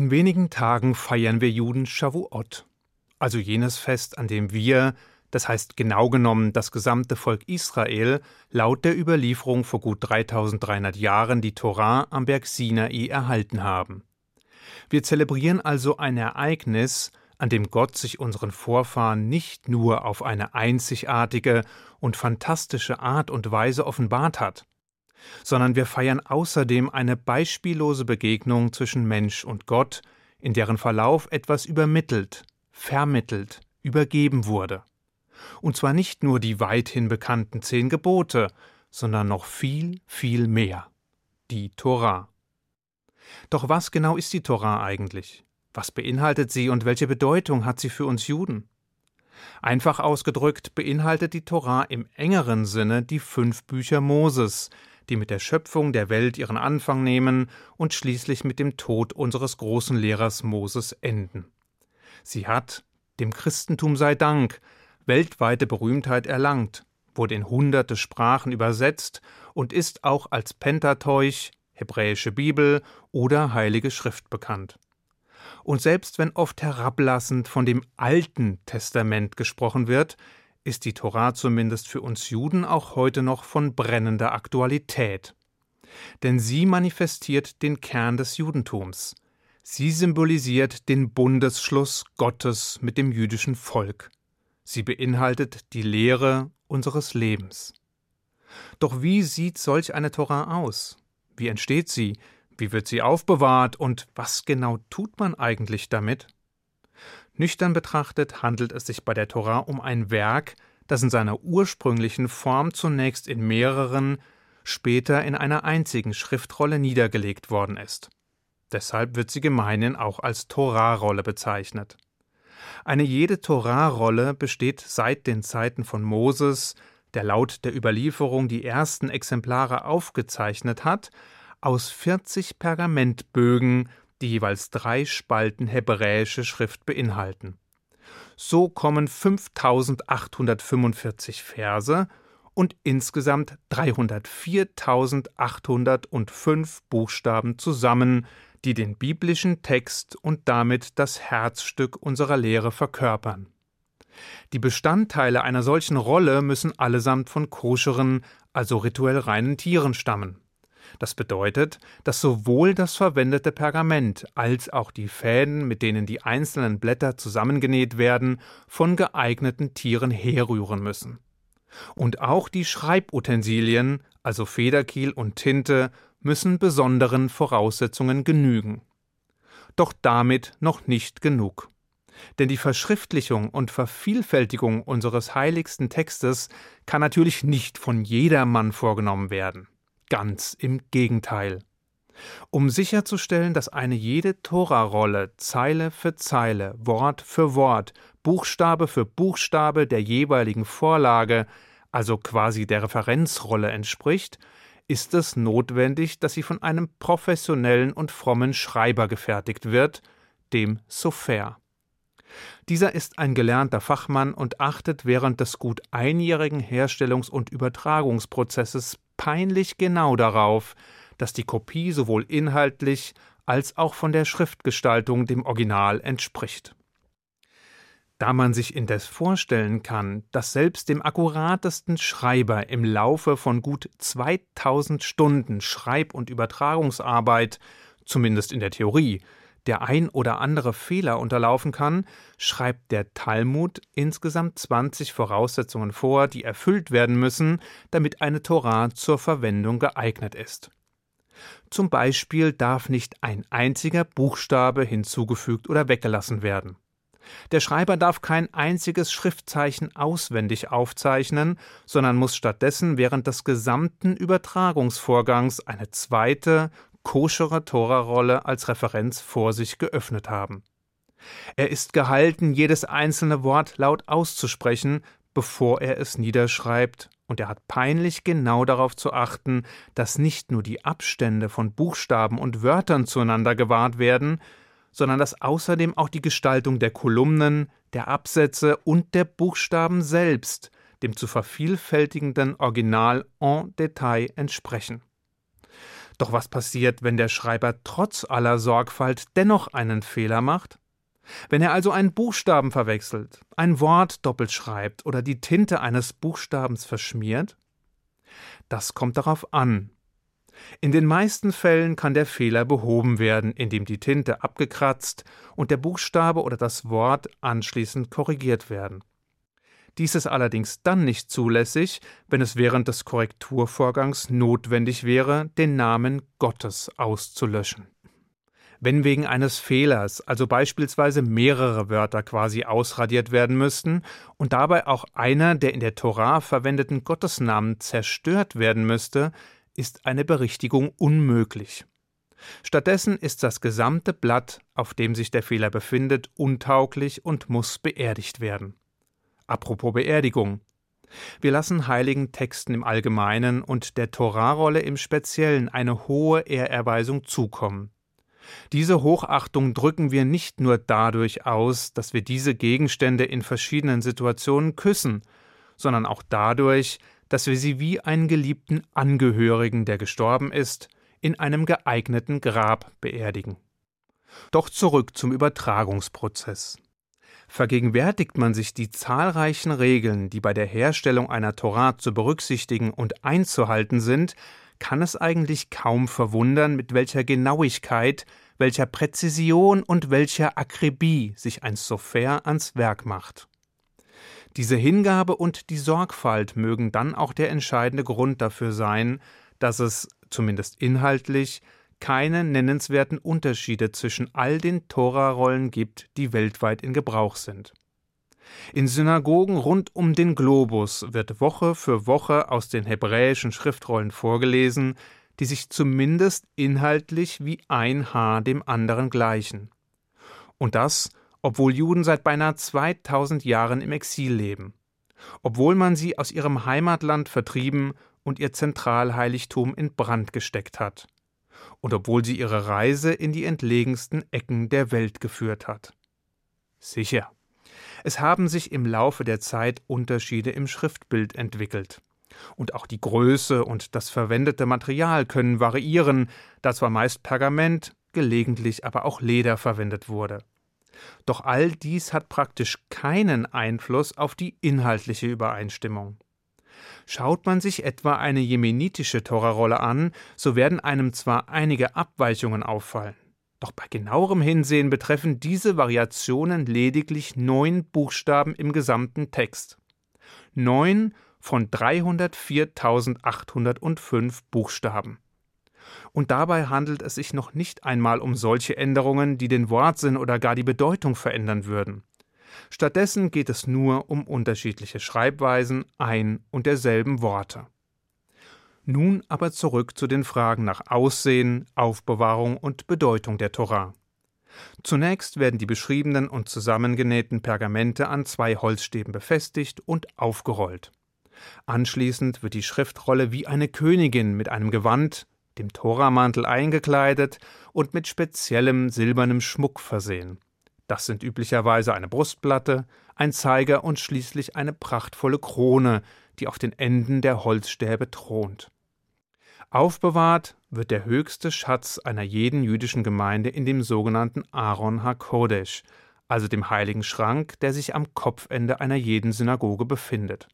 In wenigen Tagen feiern wir Juden Shavuot, also jenes Fest, an dem wir, das heißt genau genommen das gesamte Volk Israel, laut der Überlieferung vor gut 3300 Jahren die Torah am Berg Sinai erhalten haben. Wir zelebrieren also ein Ereignis, an dem Gott sich unseren Vorfahren nicht nur auf eine einzigartige und fantastische Art und Weise offenbart hat, sondern wir feiern außerdem eine beispiellose Begegnung zwischen Mensch und Gott, in deren Verlauf etwas übermittelt, vermittelt, übergeben wurde. Und zwar nicht nur die weithin bekannten zehn Gebote, sondern noch viel, viel mehr. Die Torah. Doch was genau ist die Torah eigentlich? Was beinhaltet sie und welche Bedeutung hat sie für uns Juden? Einfach ausgedrückt beinhaltet die Torah im engeren Sinne die fünf Bücher Moses, die mit der Schöpfung der Welt ihren Anfang nehmen und schließlich mit dem Tod unseres großen Lehrers Moses enden. Sie hat, dem Christentum sei Dank, weltweite Berühmtheit erlangt, wurde in hunderte Sprachen übersetzt und ist auch als Pentateuch, hebräische Bibel oder Heilige Schrift bekannt. Und selbst wenn oft herablassend von dem Alten Testament gesprochen wird, ist die Torah zumindest für uns Juden auch heute noch von brennender Aktualität. Denn sie manifestiert den Kern des Judentums. Sie symbolisiert den Bundesschluss Gottes mit dem jüdischen Volk. Sie beinhaltet die Lehre unseres Lebens. Doch wie sieht solch eine Torah aus? Wie entsteht sie? Wie wird sie aufbewahrt und was genau tut man eigentlich damit? Nüchtern betrachtet handelt es sich bei der Torah um ein Werk, das in seiner ursprünglichen Form zunächst in mehreren, später in einer einzigen Schriftrolle niedergelegt worden ist. Deshalb wird sie gemeinhin auch als Torahrolle bezeichnet. Eine jede Torahrolle besteht seit den Zeiten von Moses, der laut der Überlieferung die ersten Exemplare aufgezeichnet hat, aus 40 Pergamentbögen, die jeweils drei Spalten hebräische Schrift beinhalten. So kommen 5845 Verse und insgesamt 304.805 Buchstaben zusammen, die den biblischen Text und damit das Herzstück unserer Lehre verkörpern. Die Bestandteile einer solchen Rolle müssen allesamt von koscheren, also rituell reinen Tieren stammen. Das bedeutet, dass sowohl das verwendete Pergament als auch die Fäden, mit denen die einzelnen Blätter zusammengenäht werden, von geeigneten Tieren herrühren müssen. Und auch die Schreibutensilien, also Federkiel und Tinte, müssen besonderen Voraussetzungen genügen. Doch damit noch nicht genug. Denn die Verschriftlichung und Vervielfältigung unseres heiligsten Textes kann natürlich nicht von jedermann vorgenommen werden. Ganz im Gegenteil. Um sicherzustellen, dass eine jede Torarolle Zeile für Zeile, Wort für Wort, Buchstabe für Buchstabe der jeweiligen Vorlage, also quasi der Referenzrolle entspricht, ist es notwendig, dass sie von einem professionellen und frommen Schreiber gefertigt wird, dem Sofer. Dieser ist ein gelernter Fachmann und achtet während des gut einjährigen Herstellungs- und Übertragungsprozesses peinlich genau darauf, dass die Kopie sowohl inhaltlich als auch von der Schriftgestaltung dem Original entspricht. Da man sich indes vorstellen kann, dass selbst dem akkuratesten Schreiber im Laufe von gut 2000 Stunden Schreib- und Übertragungsarbeit, zumindest in der Theorie, der ein oder andere Fehler unterlaufen kann, schreibt der Talmud insgesamt 20 Voraussetzungen vor, die erfüllt werden müssen, damit eine Torah zur Verwendung geeignet ist. Zum Beispiel darf nicht ein einziger Buchstabe hinzugefügt oder weggelassen werden. Der Schreiber darf kein einziges Schriftzeichen auswendig aufzeichnen, sondern muss stattdessen während des gesamten Übertragungsvorgangs eine zweite, koschere Torarolle als Referenz vor sich geöffnet haben. Er ist gehalten, jedes einzelne Wort laut auszusprechen, bevor er es niederschreibt, und er hat peinlich genau darauf zu achten, dass nicht nur die Abstände von Buchstaben und Wörtern zueinander gewahrt werden, sondern dass außerdem auch die Gestaltung der Kolumnen, der Absätze und der Buchstaben selbst dem zu vervielfältigenden Original en Detail entsprechen. Doch was passiert, wenn der Schreiber trotz aller Sorgfalt dennoch einen Fehler macht? Wenn er also einen Buchstaben verwechselt, ein Wort doppelt schreibt oder die Tinte eines Buchstabens verschmiert? Das kommt darauf an. In den meisten Fällen kann der Fehler behoben werden, indem die Tinte abgekratzt und der Buchstabe oder das Wort anschließend korrigiert werden. Dies ist allerdings dann nicht zulässig, wenn es während des Korrekturvorgangs notwendig wäre, den Namen Gottes auszulöschen. Wenn wegen eines Fehlers, also beispielsweise mehrere Wörter quasi ausradiert werden müssten und dabei auch einer der in der Torah verwendeten Gottesnamen zerstört werden müsste, ist eine Berichtigung unmöglich. Stattdessen ist das gesamte Blatt, auf dem sich der Fehler befindet, untauglich und muss beerdigt werden. Apropos Beerdigung. Wir lassen heiligen Texten im Allgemeinen und der Torahrolle im Speziellen eine hohe Ehrerweisung zukommen. Diese Hochachtung drücken wir nicht nur dadurch aus, dass wir diese Gegenstände in verschiedenen Situationen küssen, sondern auch dadurch, dass wir sie wie einen geliebten Angehörigen, der gestorben ist, in einem geeigneten Grab beerdigen. Doch zurück zum Übertragungsprozess. Vergegenwärtigt man sich die zahlreichen Regeln, die bei der Herstellung einer Torah zu berücksichtigen und einzuhalten sind, kann es eigentlich kaum verwundern, mit welcher Genauigkeit, welcher Präzision und welcher Akribie sich ein Sofer ans Werk macht. Diese Hingabe und die Sorgfalt mögen dann auch der entscheidende Grund dafür sein, dass es, zumindest inhaltlich, keine nennenswerten Unterschiede zwischen all den Torarollen gibt, die weltweit in Gebrauch sind. In Synagogen rund um den Globus wird Woche für Woche aus den hebräischen Schriftrollen vorgelesen, die sich zumindest inhaltlich wie ein Haar dem anderen gleichen. Und das, obwohl Juden seit beinahe 2000 Jahren im Exil leben. Obwohl man sie aus ihrem Heimatland vertrieben und ihr Zentralheiligtum in Brand gesteckt hat. Und obwohl sie ihre Reise in die entlegensten Ecken der Welt geführt hat. Sicher. Es haben sich im Laufe der Zeit Unterschiede im Schriftbild entwickelt. Und auch die Größe und das verwendete Material können variieren, da zwar meist Pergament, gelegentlich aber auch Leder verwendet wurde. Doch all dies hat praktisch keinen Einfluss auf die inhaltliche Übereinstimmung. Schaut man sich etwa eine jemenitische Torarolle an, so werden einem zwar einige Abweichungen auffallen. Doch bei genauerem Hinsehen betreffen diese Variationen lediglich neun Buchstaben im gesamten Text. Neun von 304.805 Buchstaben. Und dabei handelt es sich noch nicht einmal um solche Änderungen, die den Wortsinn oder gar die Bedeutung verändern würden. Stattdessen geht es nur um unterschiedliche Schreibweisen ein und derselben Worte. Nun aber zurück zu den Fragen nach Aussehen, Aufbewahrung und Bedeutung der Torah. Zunächst werden die beschriebenen und zusammengenähten Pergamente an zwei Holzstäben befestigt und aufgerollt. Anschließend wird die Schriftrolle wie eine Königin mit einem Gewand, dem Toramantel eingekleidet und mit speziellem silbernem Schmuck versehen. Das sind üblicherweise eine Brustplatte, ein Zeiger und schließlich eine prachtvolle Krone, die auf den Enden der Holzstäbe thront. Aufbewahrt wird der höchste Schatz einer jeden jüdischen Gemeinde in dem sogenannten Aaron HaKodesh, also dem heiligen Schrank, der sich am Kopfende einer jeden Synagoge befindet.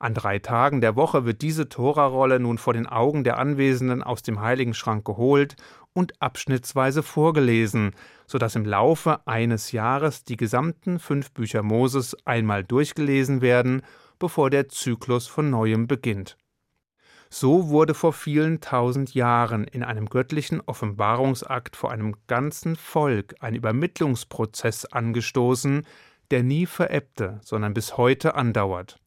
An drei Tagen der Woche wird diese Torarolle nun vor den Augen der Anwesenden aus dem heiligen Schrank geholt und abschnittsweise vorgelesen, so dass im Laufe eines Jahres die gesamten fünf Bücher Moses einmal durchgelesen werden, bevor der Zyklus von neuem beginnt. So wurde vor vielen tausend Jahren in einem göttlichen Offenbarungsakt vor einem ganzen Volk ein Übermittlungsprozess angestoßen, der nie verebbte, sondern bis heute andauert.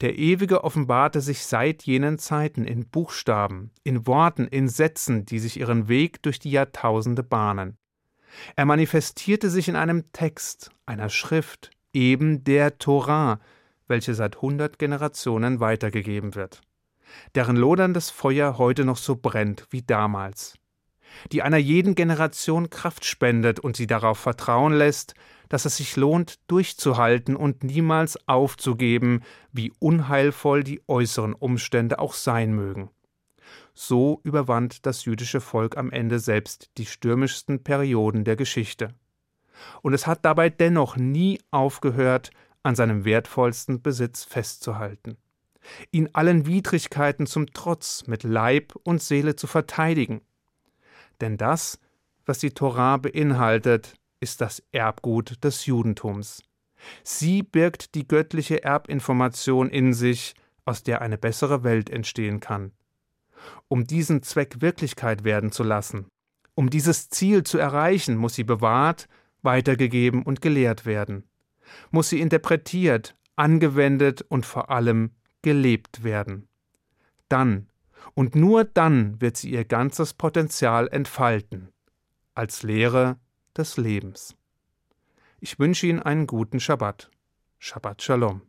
Der Ewige offenbarte sich seit jenen Zeiten in Buchstaben, in Worten, in Sätzen, die sich ihren Weg durch die Jahrtausende bahnen. Er manifestierte sich in einem Text, einer Schrift, eben der Torah, welche seit hundert Generationen weitergegeben wird deren loderndes Feuer heute noch so brennt wie damals, die einer jeden Generation Kraft spendet und sie darauf vertrauen lässt, dass es sich lohnt, durchzuhalten und niemals aufzugeben, wie unheilvoll die äußeren Umstände auch sein mögen. So überwand das jüdische Volk am Ende selbst die stürmischsten Perioden der Geschichte. Und es hat dabei dennoch nie aufgehört, an seinem wertvollsten Besitz festzuhalten, ihn allen Widrigkeiten zum Trotz mit Leib und Seele zu verteidigen. Denn das, was die Torah beinhaltet, ist das Erbgut des Judentums. Sie birgt die göttliche Erbinformation in sich, aus der eine bessere Welt entstehen kann. Um diesen Zweck Wirklichkeit werden zu lassen, um dieses Ziel zu erreichen, muss sie bewahrt, weitergegeben und gelehrt werden, muss sie interpretiert, angewendet und vor allem gelebt werden. Dann und nur dann wird sie ihr ganzes Potenzial entfalten, als Lehre des Lebens. Ich wünsche Ihnen einen guten Schabbat. Shabbat Shalom.